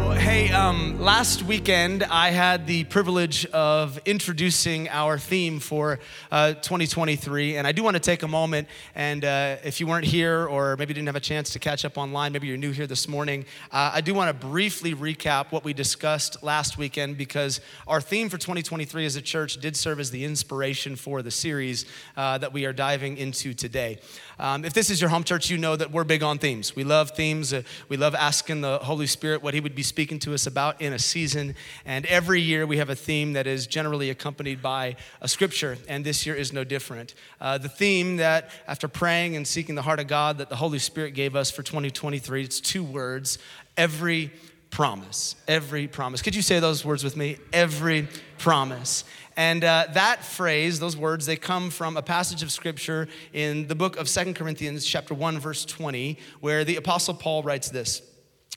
Hey, um, last weekend I had the privilege of introducing our theme for uh, 2023, and I do want to take a moment. And uh, if you weren't here, or maybe didn't have a chance to catch up online, maybe you're new here this morning, uh, I do want to briefly recap what we discussed last weekend because our theme for 2023 as a church did serve as the inspiration for the series uh, that we are diving into today. Um, if this is your home church, you know that we're big on themes. We love themes. Uh, we love asking the Holy Spirit what He would be speaking to us about in a season. And every year we have a theme that is generally accompanied by a scripture, and this year is no different. Uh, the theme that, after praying and seeking the heart of God, that the Holy Spirit gave us for 2023, it's two words every promise. Every promise. Could you say those words with me? Every promise. And uh, that phrase, those words, they come from a passage of scripture in the book of Second Corinthians, chapter 1, verse 20, where the Apostle Paul writes this.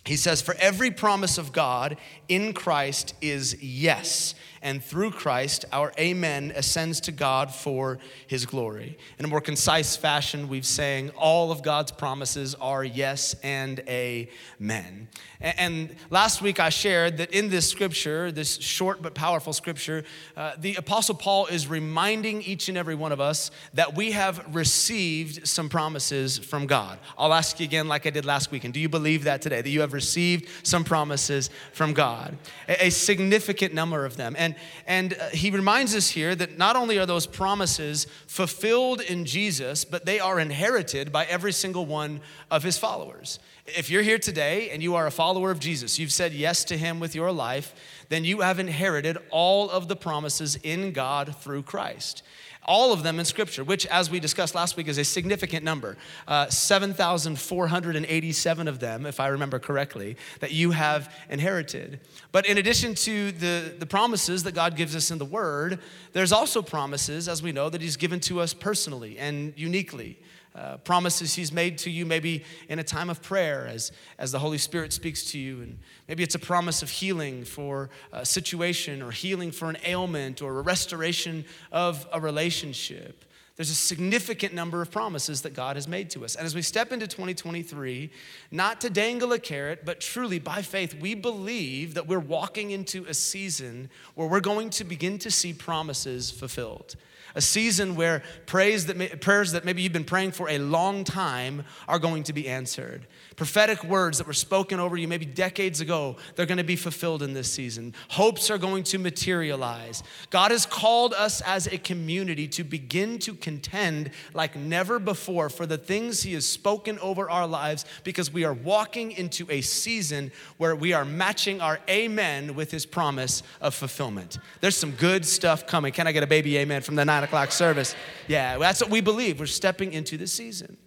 He says, For every promise of God in Christ is yes and through Christ, our amen ascends to God for his glory. In a more concise fashion, we've saying all of God's promises are yes and amen. And last week I shared that in this scripture, this short but powerful scripture, uh, the Apostle Paul is reminding each and every one of us that we have received some promises from God. I'll ask you again, like I did last week, and do you believe that today, that you have received some promises from God? A, a significant number of them. And and, uh, he reminds us here that not only are those promises fulfilled in Jesus, but they are inherited by every single one of his followers. If you're here today and you are a follower of Jesus, you've said yes to him with your life, then you have inherited all of the promises in God through Christ all of them in Scripture, which, as we discussed last week, is a significant number. Uh, 7,487 of them, if I remember correctly, that you have inherited. But in addition to the, the promises that God gives us in the Word, there's also promises, as we know, that He's given to us personally and uniquely uh, promises he's made to you maybe in a time of prayer as, as the Holy Spirit speaks to you. And maybe it's a promise of healing for a situation or healing for an ailment or a restoration of a relationship. There's a significant number of promises that God has made to us. And as we step into 2023, not to dangle a carrot, but truly by faith, we believe that we're walking into a season where we're going to begin to see promises fulfilled a season where praise that, prayers that maybe you've been praying for a long time are going to be answered. Prophetic words that were spoken over you maybe decades ago, they're going to be fulfilled in this season. Hopes are going to materialize. God has called us as a community to begin to contend like never before for the things He has spoken over our lives because we are walking into a season where we are matching our amen with His promise of fulfillment. There's some good stuff coming. Can I get a baby amen from the nine o'clock service? Yeah, that's what we believe. We're stepping into the season.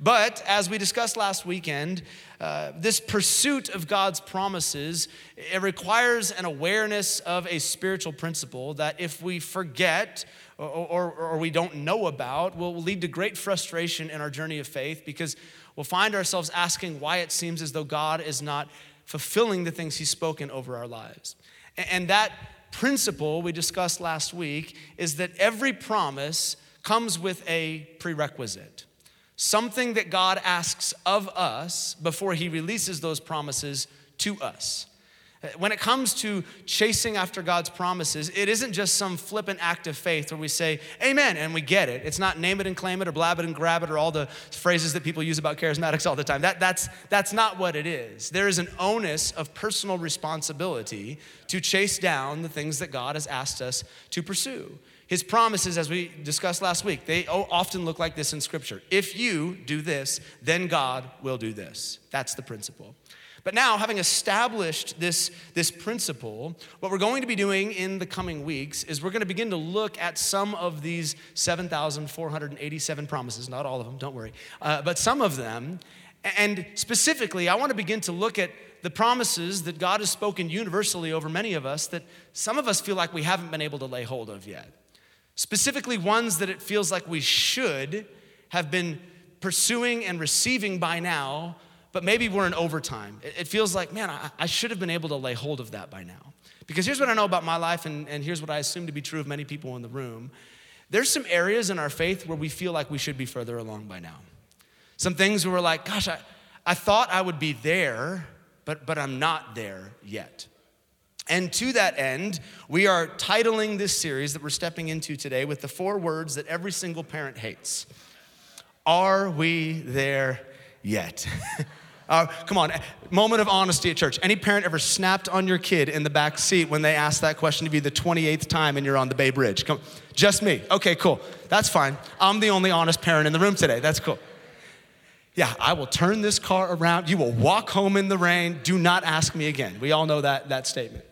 But as we discussed last weekend, uh, this pursuit of God's promises, it requires an awareness of a spiritual principle that if we forget or, or, or we don't know about, will lead to great frustration in our journey of faith because we'll find ourselves asking why it seems as though God is not fulfilling the things He's spoken over our lives. And that principle we discussed last week is that every promise comes with a prerequisite something that God asks of us before he releases those promises to us. When it comes to chasing after God's promises, it isn't just some flippant act of faith where we say, Amen, and we get it. It's not name it and claim it or blab it and grab it or all the phrases that people use about charismatics all the time. That, that's, that's not what it is. There is an onus of personal responsibility to chase down the things that God has asked us to pursue. His promises, as we discussed last week, they often look like this in Scripture. If you do this, then God will do this. That's the principle. But now, having established this, this principle, what we're going to be doing in the coming weeks is we're going to begin to look at some of these 7,487 promises, not all of them, don't worry, uh, but some of them. And specifically, I want to begin to look at the promises that God has spoken universally over many of us that some of us feel like we haven't been able to lay hold of yet. Specifically ones that it feels like we should have been pursuing and receiving by now, but maybe we're in overtime. It, feels like, man, I, should have been able to lay hold of that by now. Because here's what I know about my life, and, and here's what I assume to be true of many people in the room. There's some areas in our faith where we feel like we should be further along by now. Some things where we're like, gosh, I, I thought I would be there, but, but I'm not there yet. And to that end, we are titling this series that we're stepping into today with the four words that every single parent hates Are we there yet? Uh, come on, moment of honesty at church. Any parent ever snapped on your kid in the back seat when they asked that question to be the 28th time and you're on the Bay Bridge? Come, just me. Okay, cool. That's fine. I'm the only honest parent in the room today. That's cool. Yeah, I will turn this car around. You will walk home in the rain. Do not ask me again. We all know that, that statement.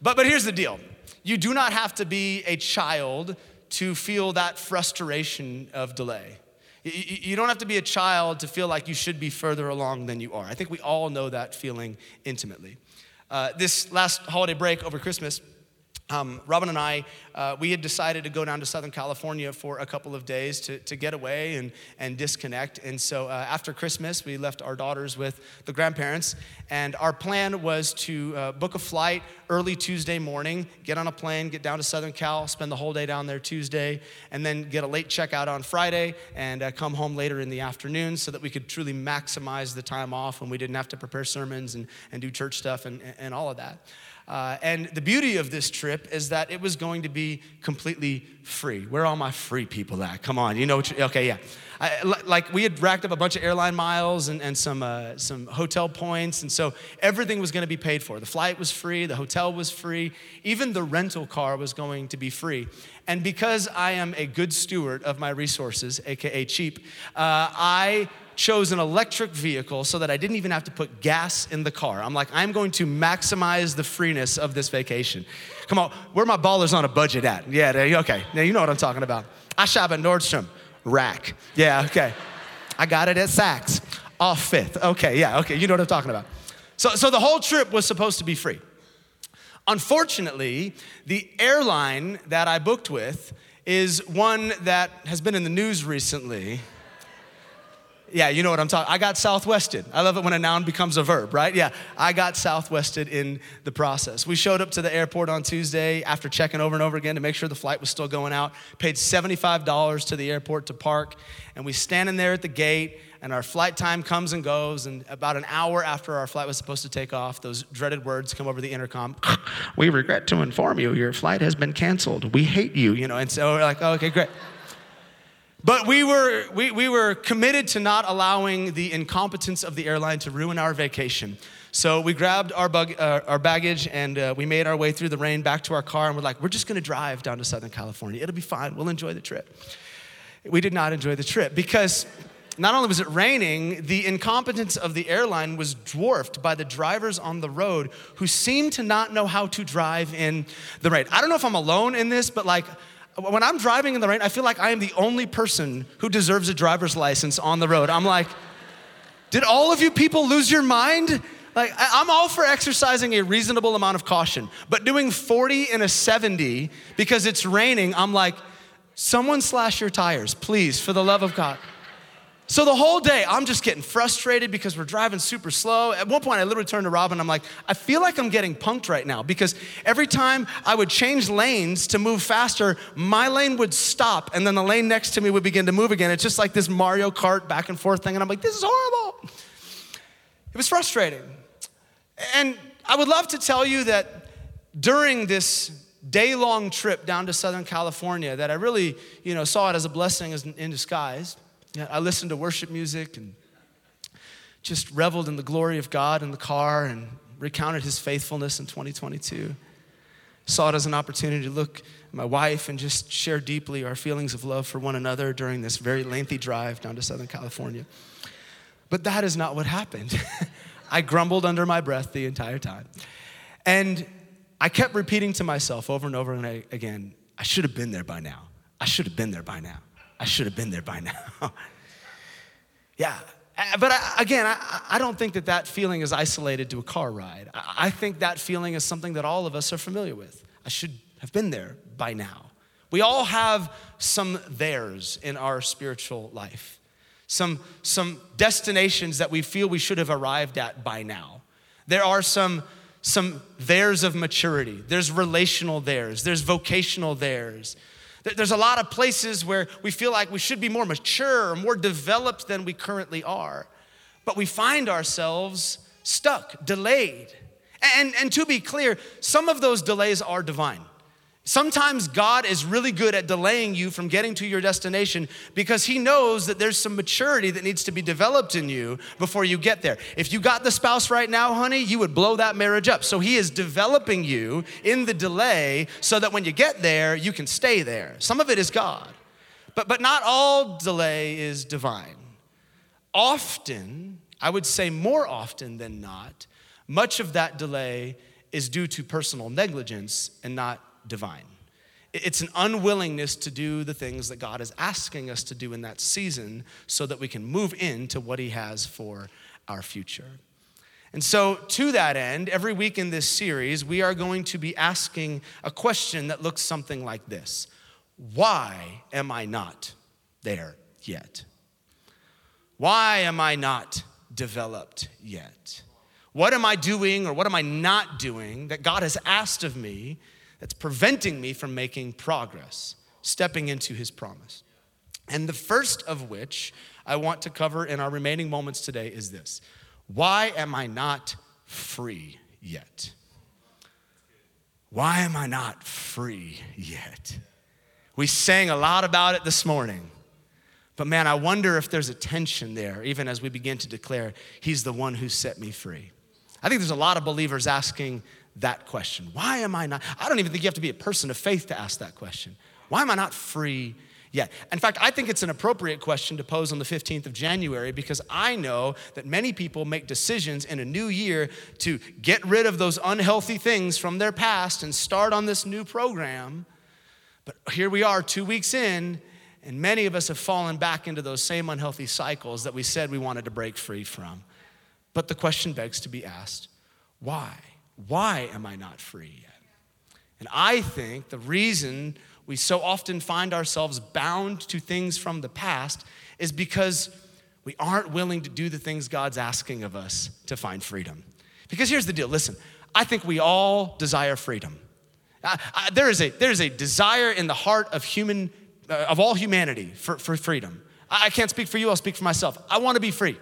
But, but here's the deal you do not have to be a child to feel that frustration of delay. You don't have to be a child to feel like you should be further along than you are. I think we all know that feeling intimately. Uh, this last holiday break over Christmas, um, Robin and I, uh, we had decided to go down to Southern California for a couple of days to, to get away and, and disconnect. And so uh, after Christmas, we left our daughters with the grandparents. And our plan was to uh, book a flight early Tuesday morning, get on a plane, get down to Southern Cal, spend the whole day down there Tuesday, and then get a late checkout on Friday and uh, come home later in the afternoon so that we could truly maximize the time off and we didn't have to prepare sermons and, and do church stuff and, and all of that. Uh, and the beauty of this trip is that it was going to be completely free. Where are all my free people at? Come on, you know what? okay, yeah. Like we had racked up a bunch of airline miles and, and some, uh, some hotel points, and so everything was going to be paid for. The flight was free, the hotel was free, even the rental car was going to be free. And because I am a good steward of my resources, aka cheap, uh, I chose an electric vehicle so that I didn't even have to put gas in the car. I'm like, I'm going to maximize the freeness of this vacation. Come on, where my ballers on a budget at? Yeah, okay. Now you know what I'm talking about. I shop at Nordstrom, rack. Yeah, okay. I got it at Saks, off Fifth. Okay, yeah, okay. You know what I'm talking about. So, so the whole trip was supposed to be free. Unfortunately, the airline that I booked with is one that has been in the news recently yeah, you know what I'm talking. I got southwested. I love it when a noun becomes a verb, right? Yeah, I got southwested in the process. We showed up to the airport on Tuesday after checking over and over again to make sure the flight was still going out. Paid $75 to the airport to park, and we standing there at the gate. And our flight time comes and goes, and about an hour after our flight was supposed to take off, those dreaded words come over the intercom. we regret to inform you, your flight has been canceled. We hate you, you know. And so we're like, oh, okay, great. But we were, we, we were committed to not allowing the incompetence of the airline to ruin our vacation. So we grabbed our, bug, uh, our baggage and uh, we made our way through the rain back to our car and we're like, we're just gonna drive down to Southern California. It'll be fine, we'll enjoy the trip. We did not enjoy the trip because not only was it raining, the incompetence of the airline was dwarfed by the drivers on the road who seemed to not know how to drive in the rain. I don't know if I'm alone in this, but like, when I'm driving in the rain, I feel like I am the only person who deserves a driver's license on the road. I'm like, did all of you people lose your mind? Like, I'm all for exercising a reasonable amount of caution, but doing 40 in a 70 because it's raining, I'm like, someone slash your tires, please, for the love of God. So the whole day, I'm just getting frustrated because we're driving super slow. At one point, I literally turned to Robin. And I'm like, I feel like I'm getting punked right now because every time I would change lanes to move faster, my lane would stop and then the lane next to me would begin to move again. It's just like this Mario Kart back and forth thing. And I'm like, this is horrible. It was frustrating. And I would love to tell you that during this day long trip down to Southern California, that I really, you know, saw it as a blessing in disguise. Yeah, I listened to worship music and just reveled in the glory of God in the car and recounted his faithfulness in 2022. Saw it as an opportunity to look at my wife and just share deeply our feelings of love for one another during this very lengthy drive down to Southern California. But that is not what happened. I grumbled under my breath the entire time. And I kept repeating to myself over and over and again, I should have been there by now. I should have been there by now. I should have been there by now. yeah, uh, but I, again, I, I, don't think that that feeling is isolated to a car ride. I, I think that feeling is something that all of us are familiar with. I should have been there by now. We all have some theirs in our spiritual life. some, some destinations that we feel we should have arrived at by now. There are some, some theirs of maturity, there's relational theirs, there's vocational theirs. There's a lot of places where we feel like we should be more mature or more developed than we currently are. But we find ourselves stuck, delayed. And, and to be clear, some of those delays are divine. Sometimes God is really good at delaying you from getting to your destination because He knows that there's some maturity that needs to be developed in you before you get there. If you got the spouse right now, honey, you would blow that marriage up. So He is developing you in the delay so that when you get there, you can stay there. Some of it is God, but, but not all delay is divine. Often, I would say more often than not, much of that delay is due to personal negligence and not divine. It's an unwillingness to do the things that God is asking us to do in that season so that we can move into what He has for our future. And so, to that end, every week in this series, we are going to be asking a question that looks something like this Why am I not there yet? Why am I not developed yet? What am I doing or what am I not doing that God has asked of me that's preventing me from making progress, stepping into his promise. And the first of which I want to cover in our remaining moments today is this Why am I not free yet? Why am I not free yet? We sang a lot about it this morning. But man, I wonder if there's a tension there, even as we begin to declare, He's the one who set me free. I think there's a lot of believers asking that question. Why am I not? I don't even think you have to be a person of faith to ask that question. Why am I not free yet? In fact, I think it's an appropriate question to pose on the 15th of January because I know that many people make decisions in a new year to get rid of those unhealthy things from their past and start on this new program. But here we are, two weeks in, and many of us have fallen back into those same unhealthy cycles that we said we wanted to break free from. But the question begs to be asked why? Why am I not free yet? And I think the reason we so often find ourselves bound to things from the past is because we aren't willing to do the things God's asking of us to find freedom. Because here's the deal listen, I think we all desire freedom. I, I, there, is a, there is a desire in the heart of human, uh, of all humanity for, for freedom. I, I can't speak for you, I'll speak for myself. I want to be free.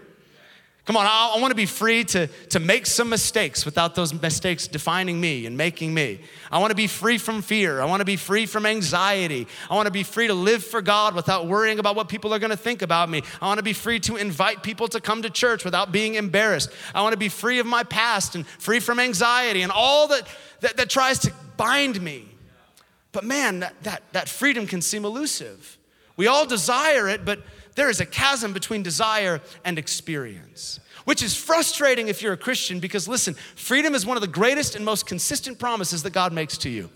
Come on, I, I want to be free to, to make some mistakes without those mistakes defining me and making me. I want to be free from fear. I want to be free from anxiety. I want to be free to live for God without worrying about what people are going to think about me. I want to be free to invite people to come to church without being embarrassed. I want to be free of my past and free from anxiety and all that, that, that tries to bind me. But man, that, that, that freedom can seem elusive. We all desire it, but there is a chasm between desire and experience, which is frustrating if you're a Christian because listen, freedom is one of the greatest and most consistent promises that God makes to you.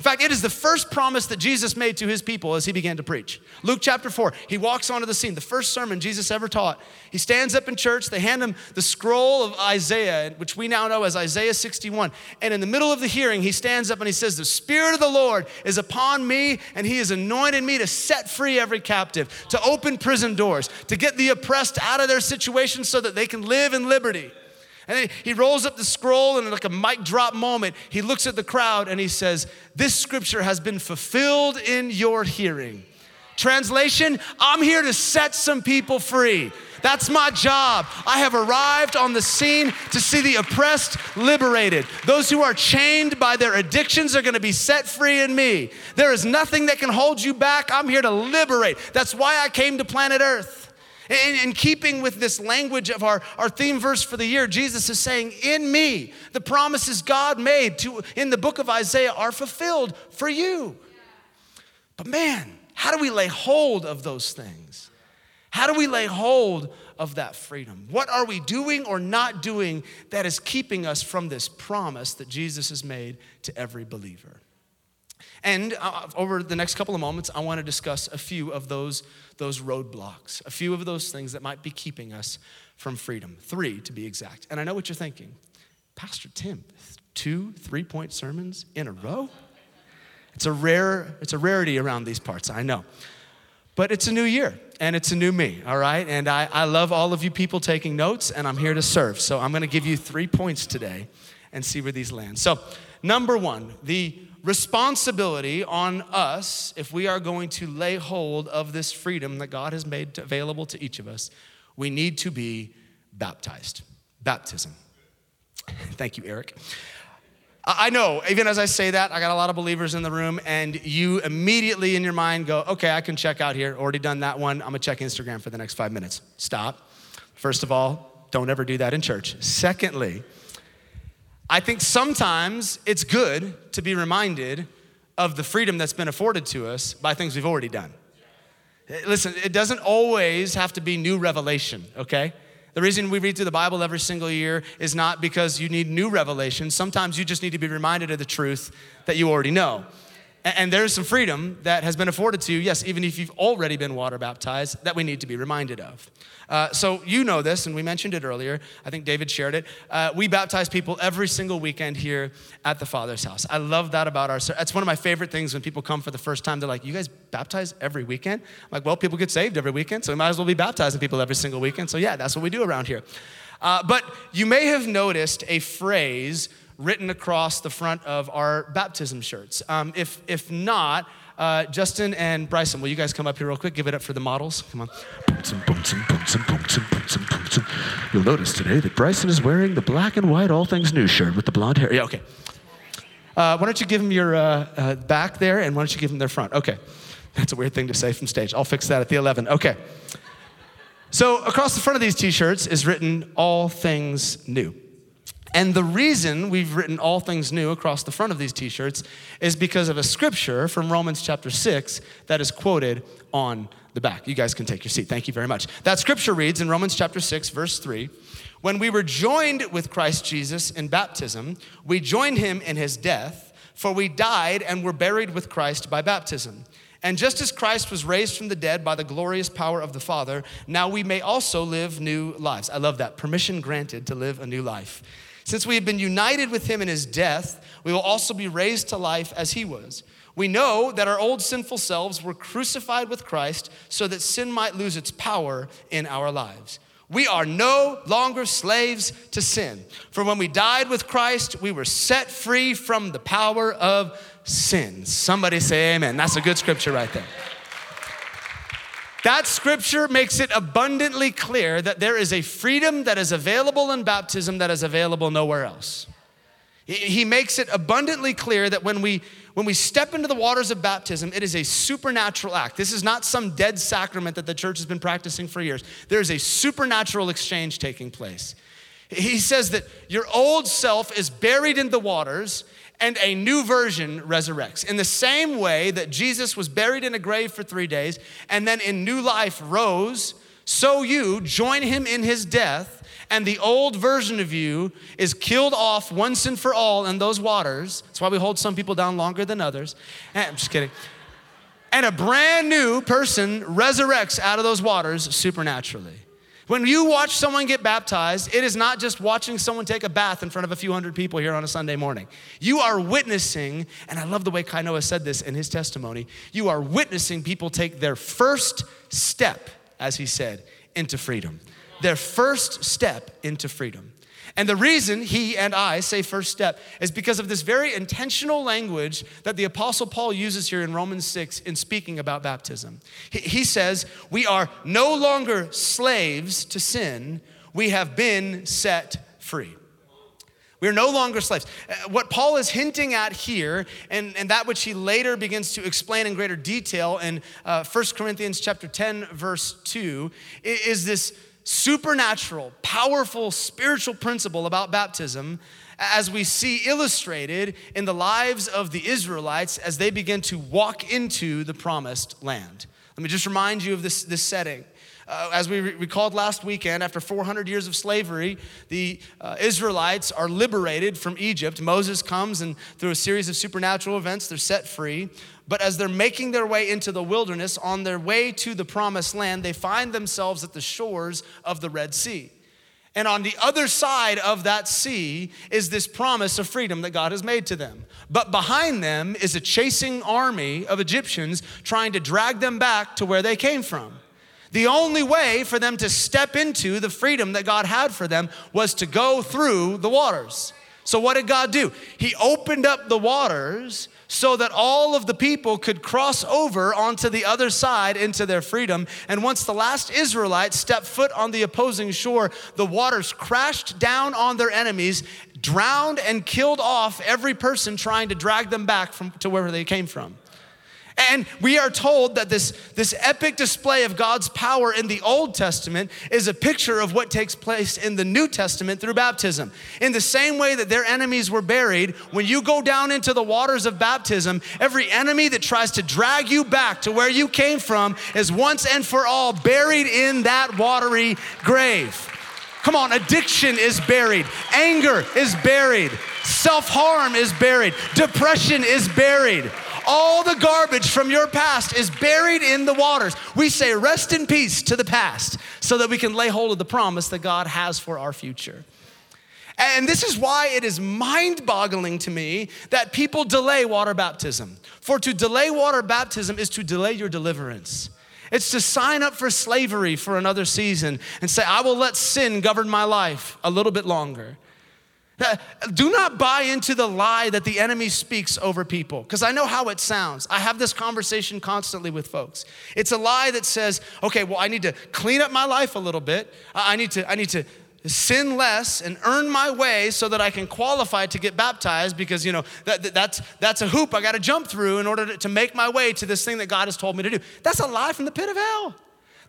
In fact, it is the first promise that Jesus made to his people as he began to preach. Luke chapter 4, he walks onto the scene, the first sermon Jesus ever taught. He stands up in church, they hand him the scroll of Isaiah, which we now know as Isaiah 61. And in the middle of the hearing, he stands up and he says, The Spirit of the Lord is upon me, and he has anointed me to set free every captive, to open prison doors, to get the oppressed out of their situation so that they can live in liberty. And then he rolls up the scroll, and like a mic drop moment, he looks at the crowd and he says, This scripture has been fulfilled in your hearing. Translation, I'm here to set some people free. That's my job. I have arrived on the scene to see the oppressed liberated. Those who are chained by their addictions are going to be set free in me. There is nothing that can hold you back. I'm here to liberate. That's why I came to planet Earth. In, in keeping with this language of our, our theme verse for the year, Jesus is saying, In me, the promises God made to, in the book of Isaiah are fulfilled for you. But man, how do we lay hold of those things? How do we lay hold of that freedom? What are we doing or not doing that is keeping us from this promise that Jesus has made to every believer? And uh, over the next couple of moments, I want to discuss a few of those, those roadblocks, a few of those things that might be keeping us from freedom. Three, to be exact. And I know what you're thinking Pastor Tim, two three point sermons in a row? It's a rare, it's a rarity around these parts, I know. But it's a new year and it's a new me, all right? And I, I love all of you people taking notes, and I'm here to serve. So I'm gonna give you three points today and see where these land. So, number one, the responsibility on us if we are going to lay hold of this freedom that God has made available to each of us, we need to be baptized. Baptism. Thank you, Eric. I know, even as I say that, I got a lot of believers in the room, and you immediately in your mind go, okay, I can check out here. Already done that one. I'm gonna check Instagram for the next five minutes. Stop. First of all, don't ever do that in church. Secondly, I think sometimes it's good to be reminded of the freedom that's been afforded to us by things we've already done. Listen, it doesn't always have to be new revelation, okay? The reason we read through the Bible every single year is not because you need new revelation. Sometimes you just need to be reminded of the truth that you already know. And there's some freedom that has been afforded to you, yes, even if you've already been water baptized, that we need to be reminded of. Uh, so you know this, and we mentioned it earlier. I think David shared it. Uh, we baptize people every single weekend here at the Father's house. I love that about our. That's one of my favorite things when people come for the first time. They're like, "You guys baptize every weekend?" I'm like, "Well, people get saved every weekend, so we might as well be baptizing people every single weekend." So yeah, that's what we do around here. Uh, but you may have noticed a phrase written across the front of our baptism shirts. Um, if, if not, uh, Justin and Bryson, will you guys come up here real quick? Give it up for the models. Come on. You'll notice today that Bryson is wearing the black and white All Things New shirt with the blonde hair. Yeah, okay. Uh, why don't you give them your uh, uh back there and why don't you give them their front? Okay. That's a weird thing to say from stage. I'll fix that at the 11. Okay. So across the front of these t shirts is written All Things New. And the reason we've written all things new across the front of these t shirts is because of a scripture from Romans chapter 6 that is quoted on the back. You guys can take your seat. Thank you very much. That scripture reads in Romans chapter 6, verse 3 When we were joined with Christ Jesus in baptism, we joined him in his death, for we died and were buried with Christ by baptism. And just as Christ was raised from the dead by the glorious power of the Father, now we may also live new lives. I love that. Permission granted to live a new life. Since we have been united with him in his death, we will also be raised to life as he was. We know that our old sinful selves were crucified with Christ so that sin might lose its power in our lives. We are no longer slaves to sin. For when we died with Christ, we were set free from the power of sin. Somebody say amen. That's a good scripture right there. That scripture makes it abundantly clear that there is a freedom that is available in baptism that is available nowhere else. He makes it abundantly clear that when we when we step into the waters of baptism, it is a supernatural act. This is not some dead sacrament that the church has been practicing for years. There is a supernatural exchange taking place. He says that your old self is buried in the waters and a new version resurrects. In the same way that Jesus was buried in a grave for three days and then in new life rose, so you join him in his death, and the old version of you is killed off once and for all in those waters. That's why we hold some people down longer than others. Eh, I'm just kidding. And a brand new person resurrects out of those waters supernaturally. When you watch someone get baptized, it is not just watching someone take a bath in front of a few hundred people here on a Sunday morning. You are witnessing, and I love the way Kainoa said this in his testimony, you are witnessing people take their first step, as he said, into freedom. Their first step into freedom. And the reason he and I say first step is because of this very intentional language that the Apostle Paul uses here in Romans 6 in speaking about baptism. He says, We are no longer slaves to sin, we have been set free. We are no longer slaves. Uh, what Paul is hinting at here, and, and that which he later begins to explain in greater detail in uh, 1 Corinthians chapter 10, verse 2, is this supernatural, powerful spiritual principle about baptism as we see illustrated in the lives of the Israelites as they begin to walk into the promised land. Let me just remind you of this, this setting. Uh, as we re- recalled last weekend, after 400 years of slavery, the uh, Israelites are liberated from Egypt. Moses comes, and through a series of supernatural events, they're set free. But as they're making their way into the wilderness, on their way to the promised land, they find themselves at the shores of the Red Sea. And on the other side of that sea is this promise of freedom that God has made to them. But behind them is a chasing army of Egyptians trying to drag them back to where they came from. The only way for them to step into the freedom that God had for them was to go through the waters. So, what did God do? He opened up the waters so that all of the people could cross over onto the other side into their freedom. And once the last Israelite stepped foot on the opposing shore, the waters crashed down on their enemies, drowned and killed off every person trying to drag them back from, to wherever they came from. And we are told that this, this epic display of God's power in the Old Testament is a picture of what takes place in the New Testament through baptism. In the same way that their enemies were buried, when you go down into the waters of baptism, every enemy that tries to drag you back to where you came from is once and for all buried in that watery grave. Come on, addiction is buried, anger is buried, self harm is buried, depression is buried. All the garbage from your past is buried in the waters. We say, rest in peace to the past so that we can lay hold of the promise that God has for our future. And this is why it is mind boggling to me that people delay water baptism. For to delay water baptism is to delay your deliverance. It's to sign up for slavery for another season and say, I will let sin govern my life a little bit longer. Do not buy into the lie that the enemy speaks over people, because I know how it sounds. I have this conversation constantly with folks. It's a lie that says, okay, well, I need to clean up my life a little bit. I need to, I need to sin less and earn my way so that I can qualify to get baptized because, you know, that, that's, that's a hoop I got to jump through in order to, to make my way to this thing that God has told me to do. That's a lie from the pit of hell.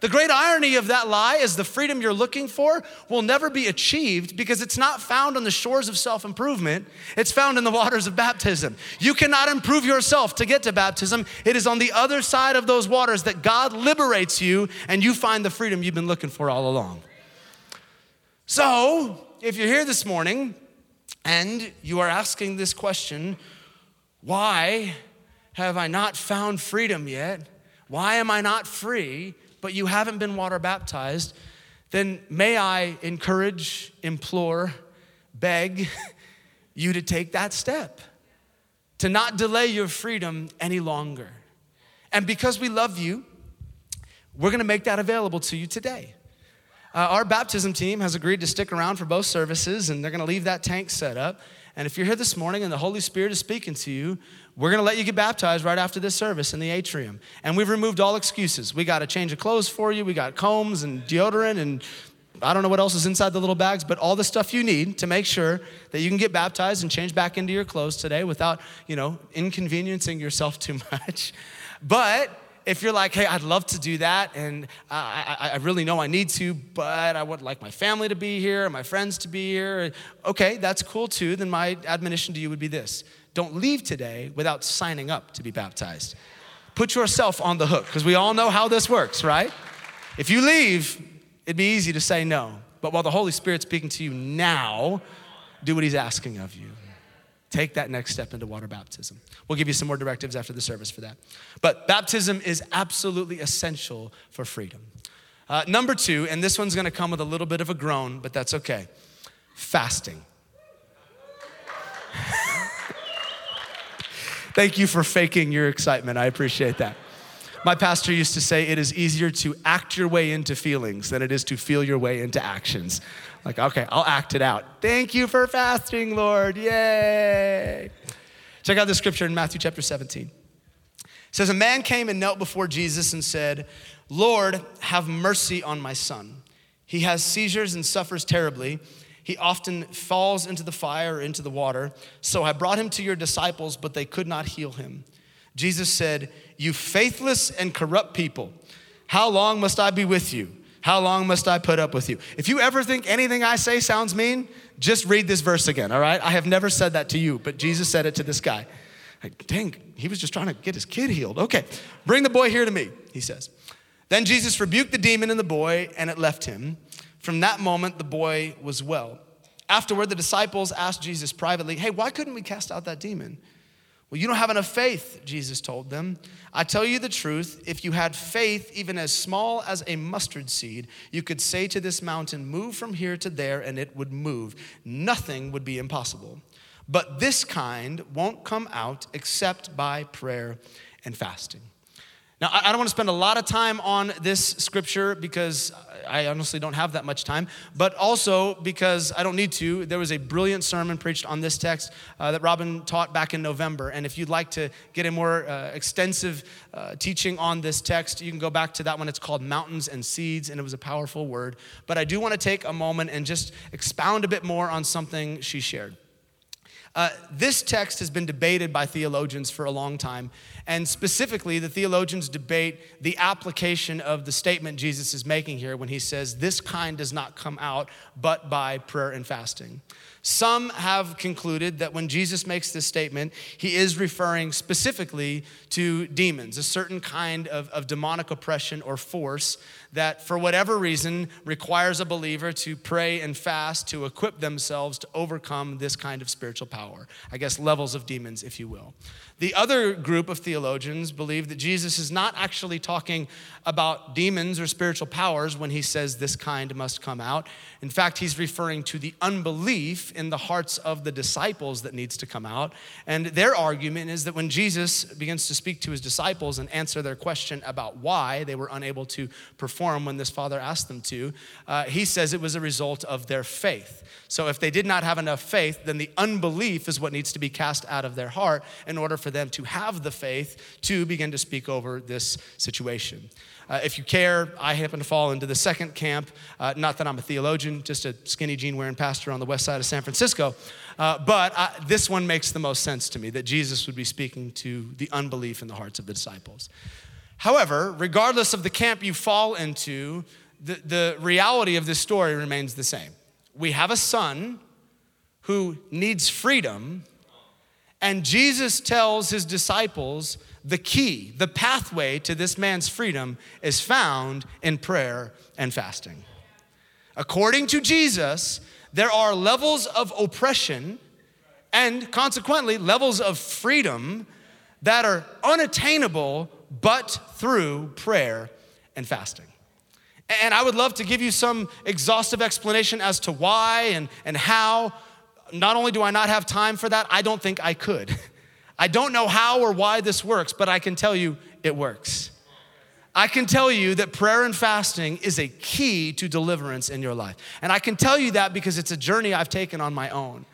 The great irony of that lie is the freedom you're looking for will never be achieved because it's not found on the shores of self improvement, it's found in the waters of baptism. You cannot improve yourself to get to baptism. It is on the other side of those waters that God liberates you and you find the freedom you've been looking for all along. So, if you're here this morning and you are asking this question, why have I not found freedom yet? Why am I not free? But you haven't been water baptized, then may I encourage, implore, beg you to take that step, to not delay your freedom any longer. And because we love you, we're gonna make that available to you today. Uh, our baptism team has agreed to stick around for both services, and they're gonna leave that tank set up. And if you're here this morning and the Holy Spirit is speaking to you, we're going to let you get baptized right after this service in the atrium. And we've removed all excuses. We got a change of clothes for you, we got combs and deodorant and I don't know what else is inside the little bags, but all the stuff you need to make sure that you can get baptized and change back into your clothes today without, you know, inconveniencing yourself too much. But if you're like, hey, I'd love to do that, and uh, I, I, I, really know I need to, but I would like my family to be here, and my friends to be here, okay, that's cool too. Then my admonition to you would be this don't leave today without signing up to be baptized. Put yourself on the hook, because we all know how this works, right? If you leave, it'd be easy to say no. But while the Holy Spirit's speaking to you now, do what He's asking of you. Take that next step into water baptism. We'll give you some more directives after the service for that. But baptism is absolutely essential for freedom. Uh, number two, and this one's gonna come with a little bit of a groan, but that's okay fasting. Thank you for faking your excitement. I appreciate that. My pastor used to say it is easier to act your way into feelings than it is to feel your way into actions. Like, okay, I'll act it out. Thank you for fasting, Lord. Yay. Check out the scripture in Matthew chapter 17. It says, A man came and knelt before Jesus and said, Lord, have mercy on my son. He has seizures and suffers terribly. He often falls into the fire or into the water. So I brought him to your disciples, but they could not heal him. Jesus said, You faithless and corrupt people, how long must I be with you? How long must I put up with you? If you ever think anything I say sounds mean, just read this verse again, all right? I have never said that to you, but Jesus said it to this guy. Like, dang, he was just trying to get his kid healed. Okay, bring the boy here to me, he says. Then Jesus rebuked the demon in the boy, and it left him. From that moment, the boy was well. Afterward, the disciples asked Jesus privately, Hey, why couldn't we cast out that demon? Well, you don't have enough faith, Jesus told them. I tell you the truth, if you had faith even as small as a mustard seed, you could say to this mountain, Move from here to there, and it would move. Nothing would be impossible. But this kind won't come out except by prayer and fasting. Now, I don't want to spend a lot of time on this scripture because I honestly don't have that much time, but also because I don't need to. There was a brilliant sermon preached on this text uh, that Robin taught back in November. And if you'd like to get a more uh, extensive uh, teaching on this text, you can go back to that one. It's called Mountains and Seeds, and it was a powerful word. But I do want to take a moment and just expound a bit more on something she shared. Uh, this text has been debated by theologians for a long time, and specifically, the theologians debate the application of the statement Jesus is making here when he says, This kind does not come out but by prayer and fasting. Some have concluded that when Jesus makes this statement, he is referring specifically to demons, a certain kind of, of demonic oppression or force that, for whatever reason, requires a believer to pray and fast to equip themselves to overcome this kind of spiritual power. I guess levels of demons, if you will. The other group of theologians believe that Jesus is not actually talking about demons or spiritual powers when he says this kind must come out. In fact, he's referring to the unbelief in the hearts of the disciples that needs to come out. And their argument is that when Jesus begins to speak to his disciples and answer their question about why they were unable to perform when this father asked them to, uh, he says it was a result of their faith. So if they did not have enough faith, then the unbelief is what needs to be cast out of their heart in order for them to have the faith to begin to speak over this situation. Uh, if you care, I happen to fall into the second camp. Uh, not that I'm a theologian, just a skinny jean wearing pastor on the west side of San Francisco. Uh, but I, this one makes the most sense to me that Jesus would be speaking to the unbelief in the hearts of the disciples. However, regardless of the camp you fall into, the, the reality of this story remains the same. We have a son who needs freedom and Jesus tells his disciples the key, the pathway to this man's freedom is found in prayer and fasting. According to Jesus, there are levels of oppression and consequently levels of freedom that are unattainable but through prayer and fasting. And I would love to give you some exhaustive explanation as to why and, and how, not only do I not have time for that, I don't think I could. I don't know how or why this works, but I can tell you it works. I can tell you that prayer and fasting is a key to deliverance in your life. And I can tell you that because it's a journey I've taken on my own.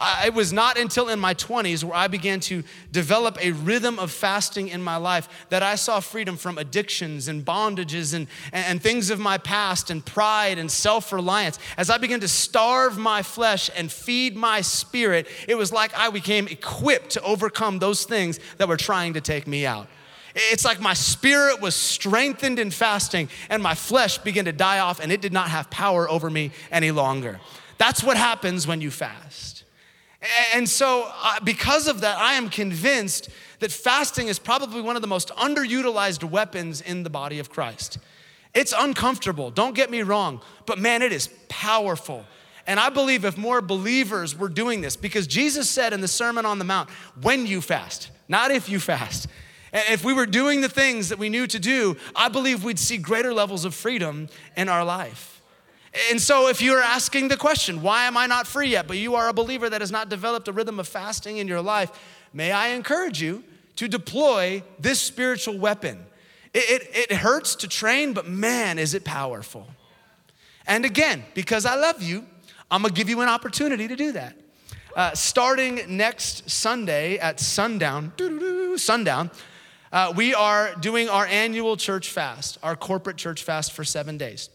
It was not until in my 20s where I began to develop a rhythm of fasting in my life that I saw freedom from addictions and bondages and, and, and things of my past and pride and self reliance. As I began to starve my flesh and feed my spirit, it was like I became equipped to overcome those things that were trying to take me out. It's like my spirit was strengthened in fasting and my flesh began to die off and it did not have power over me any longer. That's what happens when you fast. And so, uh, because of that, I am convinced that fasting is probably one of the most underutilized weapons in the body of Christ. It's uncomfortable, don't get me wrong, but man, it is powerful. And I believe if more believers were doing this, because Jesus said in the Sermon on the Mount, when you fast, not if you fast. And if we were doing the things that we knew to do, I believe we'd see greater levels of freedom in our life. And so, if you're asking the question, why am I not free yet? But you are a believer that has not developed a rhythm of fasting in your life, may I encourage you to deploy this spiritual weapon. It, it, it hurts to train, but man, is it powerful. And again, because I love you, I'm gonna give you an opportunity to do that. Uh, starting next Sunday at sundown, sundown, uh, we are doing our annual church fast, our corporate church fast for seven days.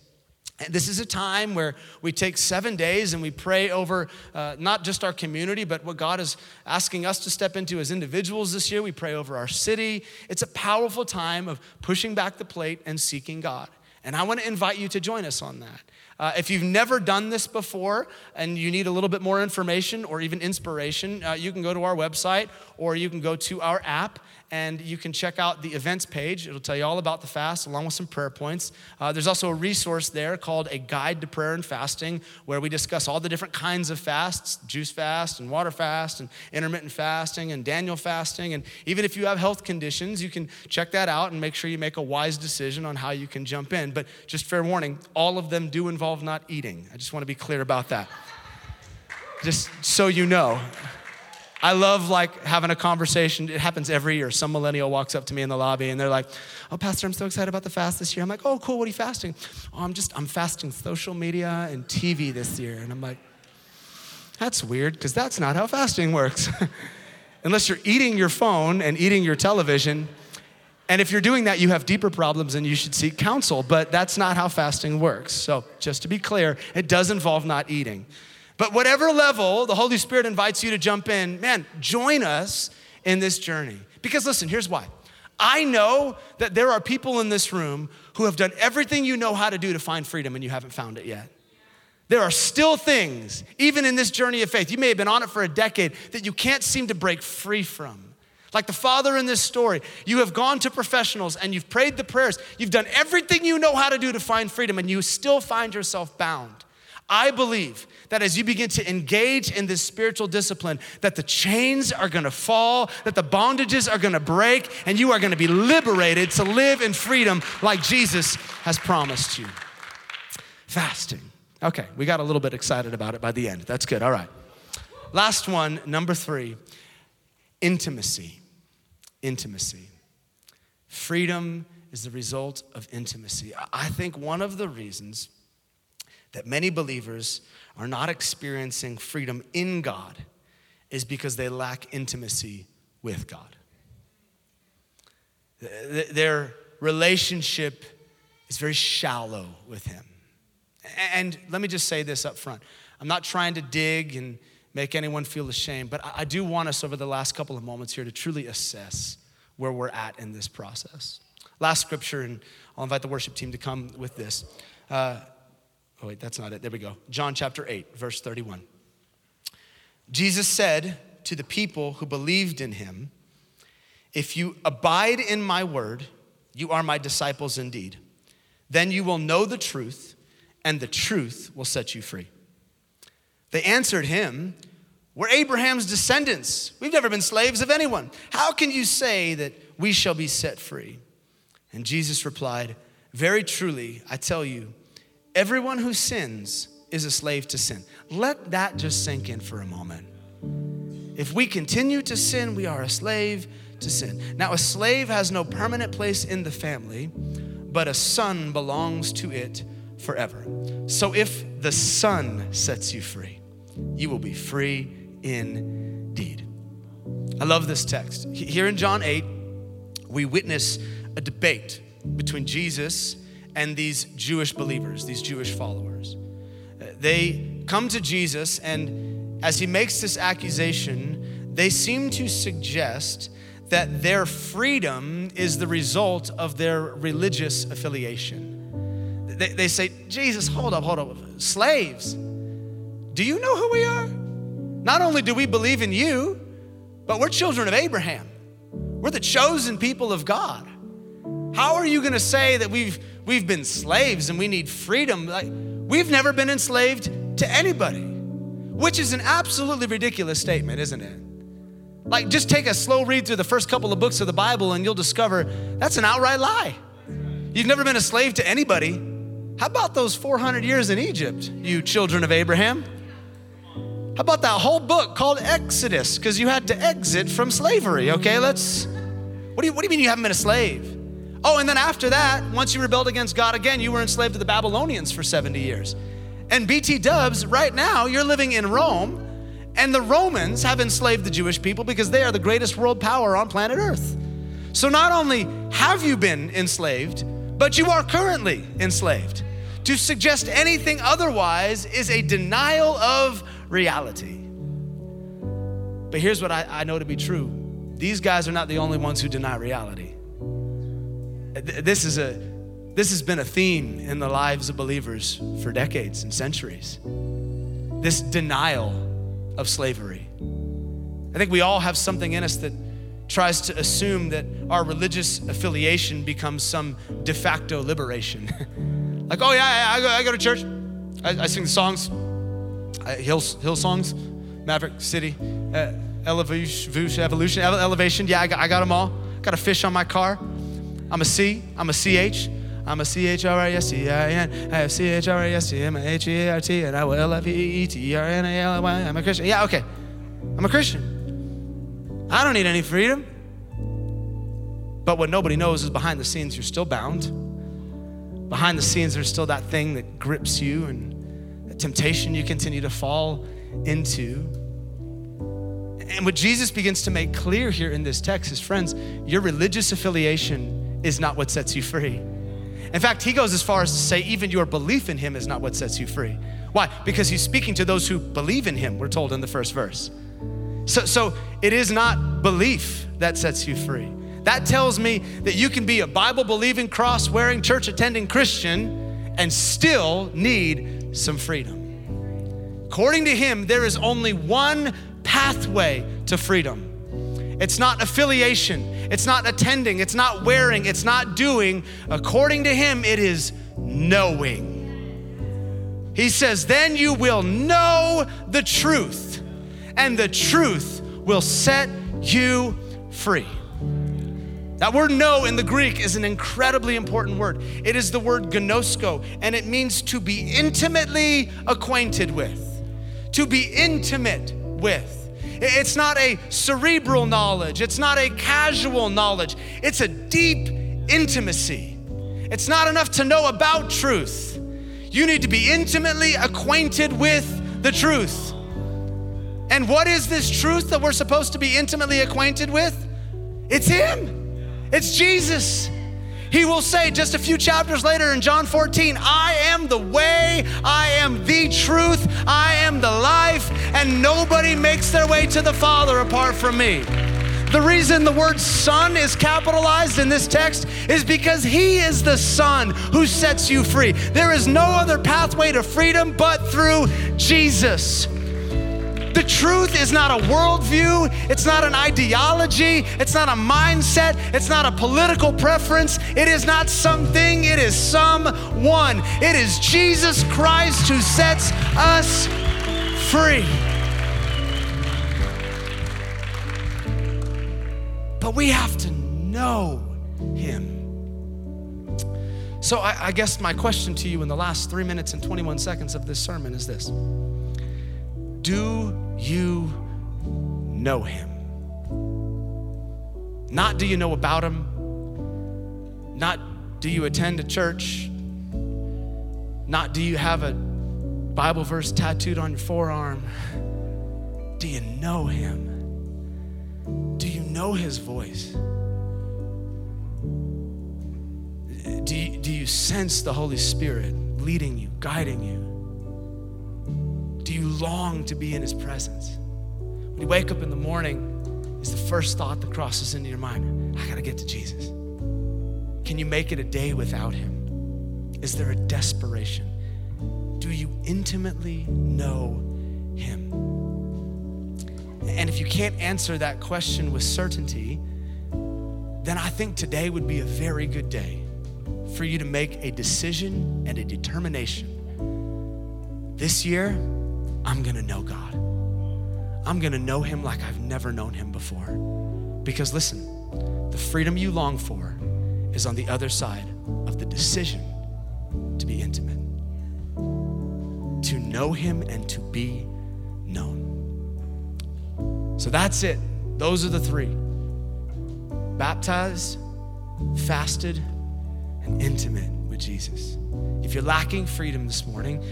This is a time where we take seven days and we pray over uh, not just our community, but what God is asking us to step into as individuals this year. We pray over our city. It's a powerful time of pushing back the plate and seeking God. And I want to invite you to join us on that. Uh, if you've never done this before and you need a little bit more information or even inspiration, uh, you can go to our website or you can go to our app and you can check out the events page. It'll tell you all about the fast along with some prayer points. Uh, there's also a resource there called A Guide to Prayer and Fasting, where we discuss all the different kinds of fasts juice fast and water fast and intermittent fasting and Daniel fasting. And even if you have health conditions, you can check that out and make sure you make a wise decision on how you can jump in. But just fair warning, all of them do involve not eating. I just want to be clear about that. Just so you know. I love like having a conversation. It happens every year. Some millennial walks up to me in the lobby and they're like, "Oh, Pastor, I'm so excited about the fast this year." I'm like, "Oh, cool. What are you fasting?" "Oh, I'm just I'm fasting social media and TV this year." And I'm like, "That's weird because that's not how fasting works." Unless you're eating your phone and eating your television. And if you're doing that, you have deeper problems and you should seek counsel, but that's not how fasting works. So, just to be clear, it does involve not eating. But whatever level the Holy Spirit invites you to jump in, man, join us in this journey. Because listen, here's why. I know that there are people in this room who have done everything you know how to do to find freedom and you haven't found it yet. There are still things, even in this journey of faith, you may have been on it for a decade, that you can't seem to break free from. Like the father in this story, you have gone to professionals and you've prayed the prayers. You've done everything you know how to do to find freedom, and you still find yourself bound. I believe that as you begin to engage in this spiritual discipline, that the chains are gonna fall, that the bondages are gonna break, and you are gonna be liberated to live in freedom like Jesus has promised you. Fasting. Okay, we got a little bit excited about it by the end. That's good. All right. Last one, number three intimacy. Intimacy. Freedom is the result of intimacy. I think one of the reasons that many believers are not experiencing freedom in God is because they lack intimacy with God. Their relationship is very shallow with Him. And let me just say this up front I'm not trying to dig and make anyone feel ashamed, but I do want us over the last couple of moments here to truly assess where we're at in this process. Last scripture, and I'll invite the worship team to come with this. Uh, Oh, wait, that's not it. There we go. John chapter 8, verse 31. Jesus said to the people who believed in him, If you abide in my word, you are my disciples indeed. Then you will know the truth, and the truth will set you free. They answered him, We're Abraham's descendants. We've never been slaves of anyone. How can you say that we shall be set free? And Jesus replied, Very truly, I tell you, Everyone who sins is a slave to sin. Let that just sink in for a moment. If we continue to sin, we are a slave to sin. Now, a slave has no permanent place in the family, but a son belongs to it forever. So if the son sets you free, you will be free indeed. I love this text. Here in John 8, we witness a debate between Jesus and these Jewish believers, these Jewish followers. Uh, they come to Jesus, and as he makes this accusation, they seem to suggest that their freedom is the result of their religious affiliation. They, they say, Jesus, hold up, hold up. Slaves, do you know who we are? Not only do we believe in you, but we're children of Abraham. We're the chosen people of God. How are you going to say that we've we've been slaves and we need freedom. Like, we've never been enslaved to anybody, which is an absolutely ridiculous statement, isn't it? Like, just take a slow read through the first couple of books of the Bible and you'll discover that's an outright lie. You've never been a slave to anybody. How about those 400 years in Egypt, you children of Abraham? How about that whole book called Exodus? Because you had to exit from slavery, okay? Let's, what do, you, what do you mean you haven't been a slave? Oh, and then after that, once you rebelled against God again, you were enslaved to the Babylonians for 70 years. And BT dubs, right now, you're living in Rome, and the Romans have enslaved the Jewish people because they are the greatest world power on planet Earth. So not only have you been enslaved, but you are currently enslaved. To suggest anything otherwise is a denial of reality. But here's what I, I know to be true these guys are not the only ones who deny reality this is a This has been a theme in the lives of believers for decades and centuries. This denial of slavery. I think we all have something in us that tries to assume that our religious affiliation becomes some de facto liberation. like, oh, yeah, I, go, I go to church, I, I sing the songs, I, Hill, Hillsongs, Maverick City, uh, Elevation, Evolution, Elevation. Yeah, I got, I got them all. Got a fish on my car. I'm a C, I'm a CH. I'm a C H R I have C H R I S T M H E A R T, and I will L F E E T E R N A L Y. I'm a Christian. Yeah, okay. I'm a Christian. I don't need any freedom. But what nobody knows is behind the scenes, you're still bound. Behind the scenes, there's still that thing that grips you and that temptation you continue to fall into. And what Jesus begins to make clear here in this text is friends, your religious affiliation is not what sets you free. In fact, he goes as far as to say, even your belief in him is not what sets you free. Why? Because he's speaking to those who believe in him, we're told in the first verse. So, so it is not belief that sets you free. That tells me that you can be a Bible believing, cross wearing, church attending Christian and still need some freedom. According to him, there is only one pathway to freedom. It's not affiliation, it's not attending, it's not wearing, it's not doing. According to him, it is knowing. He says, Then you will know the truth, and the truth will set you free. That word know in the Greek is an incredibly important word. It is the word ginosko, and it means to be intimately acquainted with. To be intimate with. It's not a cerebral knowledge, it's not a casual knowledge, it's a deep intimacy. It's not enough to know about truth. You need to be intimately acquainted with the truth. And what is this truth that we're supposed to be intimately acquainted with? It's Him. It's Jesus. He will say just a few chapters later in John 14, I am the way, I am the truth, I am the life, and nobody makes their way to the Father apart from me. The reason the word son is capitalized in this text is because he is the son who sets you free. There is no other pathway to freedom but through Jesus. The truth is not a worldview, it's not an ideology, it's not a mindset, it's not a political preference, it is not something, it is someone. It is Jesus Christ who sets us free. But we have to know Him. So, I, I, guess my question to you in the last three minutes and 21 seconds of this sermon is this Do you know him? Not do you know about him? Not do you attend a church? Not do you have a Bible verse tattooed on your forearm? Do you know him? Do you know his voice? Do you, do you sense the Holy Spirit leading you, guiding you? Do you long to be in His presence? When you wake up in the morning, is the first thought that crosses into your mind I gotta get to Jesus. Can you make it a day without Him? Is there a desperation? Do you intimately know Him? And if you can't answer that question with certainty, then I think today would be a very good day for you to make a decision and a determination. This year, I'm gonna know God. I'm gonna know Him like I've never known Him before. Because listen, the freedom you long for is on the other side of the decision to be intimate, to know Him and to be known. So that's it. Those are the three baptized, fasted, and intimate with Jesus. If you're lacking freedom this morning,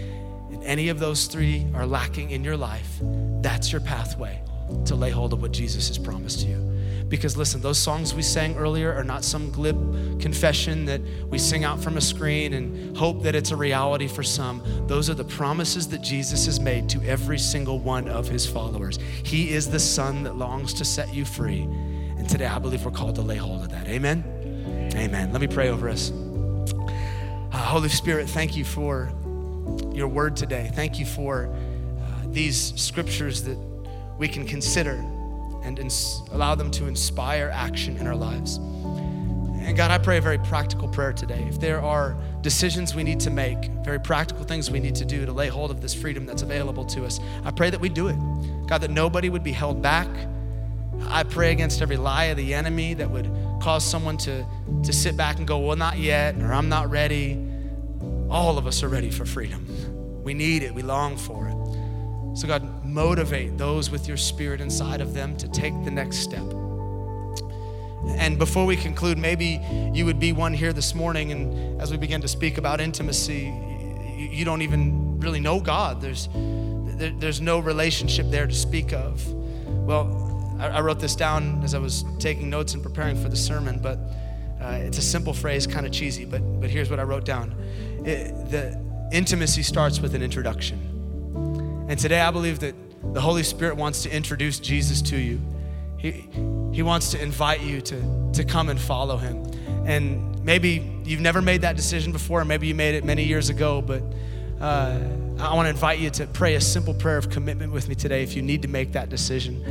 any of those three are lacking in your life, that's your pathway to lay hold of what Jesus has promised you. Because listen, those songs we sang earlier are not some glib confession that we sing out from a screen and hope that it's a reality for some. Those are the promises that Jesus has made to every single one of his followers. He is the Son that longs to set you free. And today I believe we're called to lay hold of that. Amen? Amen. Let me pray over us. Uh, Holy Spirit, thank you for your word today. Thank you for uh, these scriptures that we can consider and ins- allow them to inspire action in our lives. And God, I pray a very practical prayer today. If there are decisions we need to make, very practical things we need to do to lay hold of this freedom that's available to us, I pray that we do it. God, that nobody would be held back. I pray against every lie of the enemy that would cause someone to, to sit back and go, Well, not yet, or I'm not ready. All of us are ready for freedom. We need it, we long for it. So, God, motivate those with your spirit inside of them to take the next step. And before we conclude, maybe you would be one here this morning, and as we begin to speak about intimacy, you don't even really know God. There's, there's no relationship there to speak of. Well, I wrote this down as I was taking notes and preparing for the sermon, but uh, it's a simple phrase, kind of cheesy, but, but here's what I wrote down. It, the intimacy starts with an introduction. And today I believe that the Holy Spirit wants to introduce Jesus to you. He, he wants to invite you to, to come and follow him. And maybe you've never made that decision before, or maybe you made it many years ago, but uh, I want to invite you to pray a simple prayer of commitment with me today if you need to make that decision.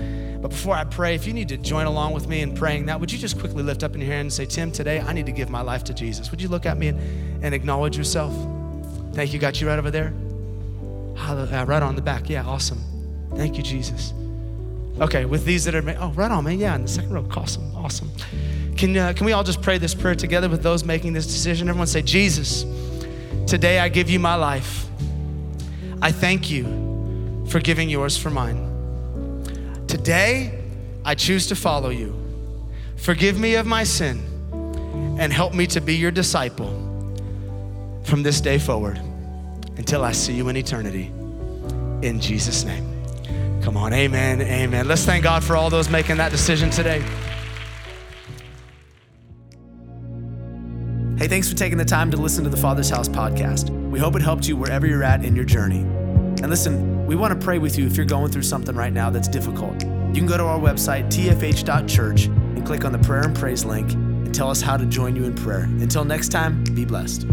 But before I pray, if you need to join along with me in praying that, would you just quickly lift up in your hand and say, Tim, today I need to give my life to Jesus? Would you look at me and, and acknowledge yourself? Thank you. Got you right over there? Right on the back. Yeah, awesome. Thank you, Jesus. Okay, with these that are, oh, right on, man. Yeah, in the second row. Awesome, awesome. Can, uh, can we all just pray this prayer together with those making this decision? Everyone say, Jesus, today I give you my life. I thank you for giving yours for mine. Today, I choose to follow you. Forgive me of my sin and help me to be your disciple from this day forward until I see you in eternity. In Jesus' name. Come on, amen, amen. Let's thank God for all those making that decision today. Hey, thanks for taking the time to listen to the Father's House podcast. We hope it helped you wherever you're at in your journey. And listen, we want to pray with you if you're going through something right now that's difficult. You can go to our website, tfh.church, and click on the prayer and praise link and tell us how to join you in prayer. Until next time, be blessed.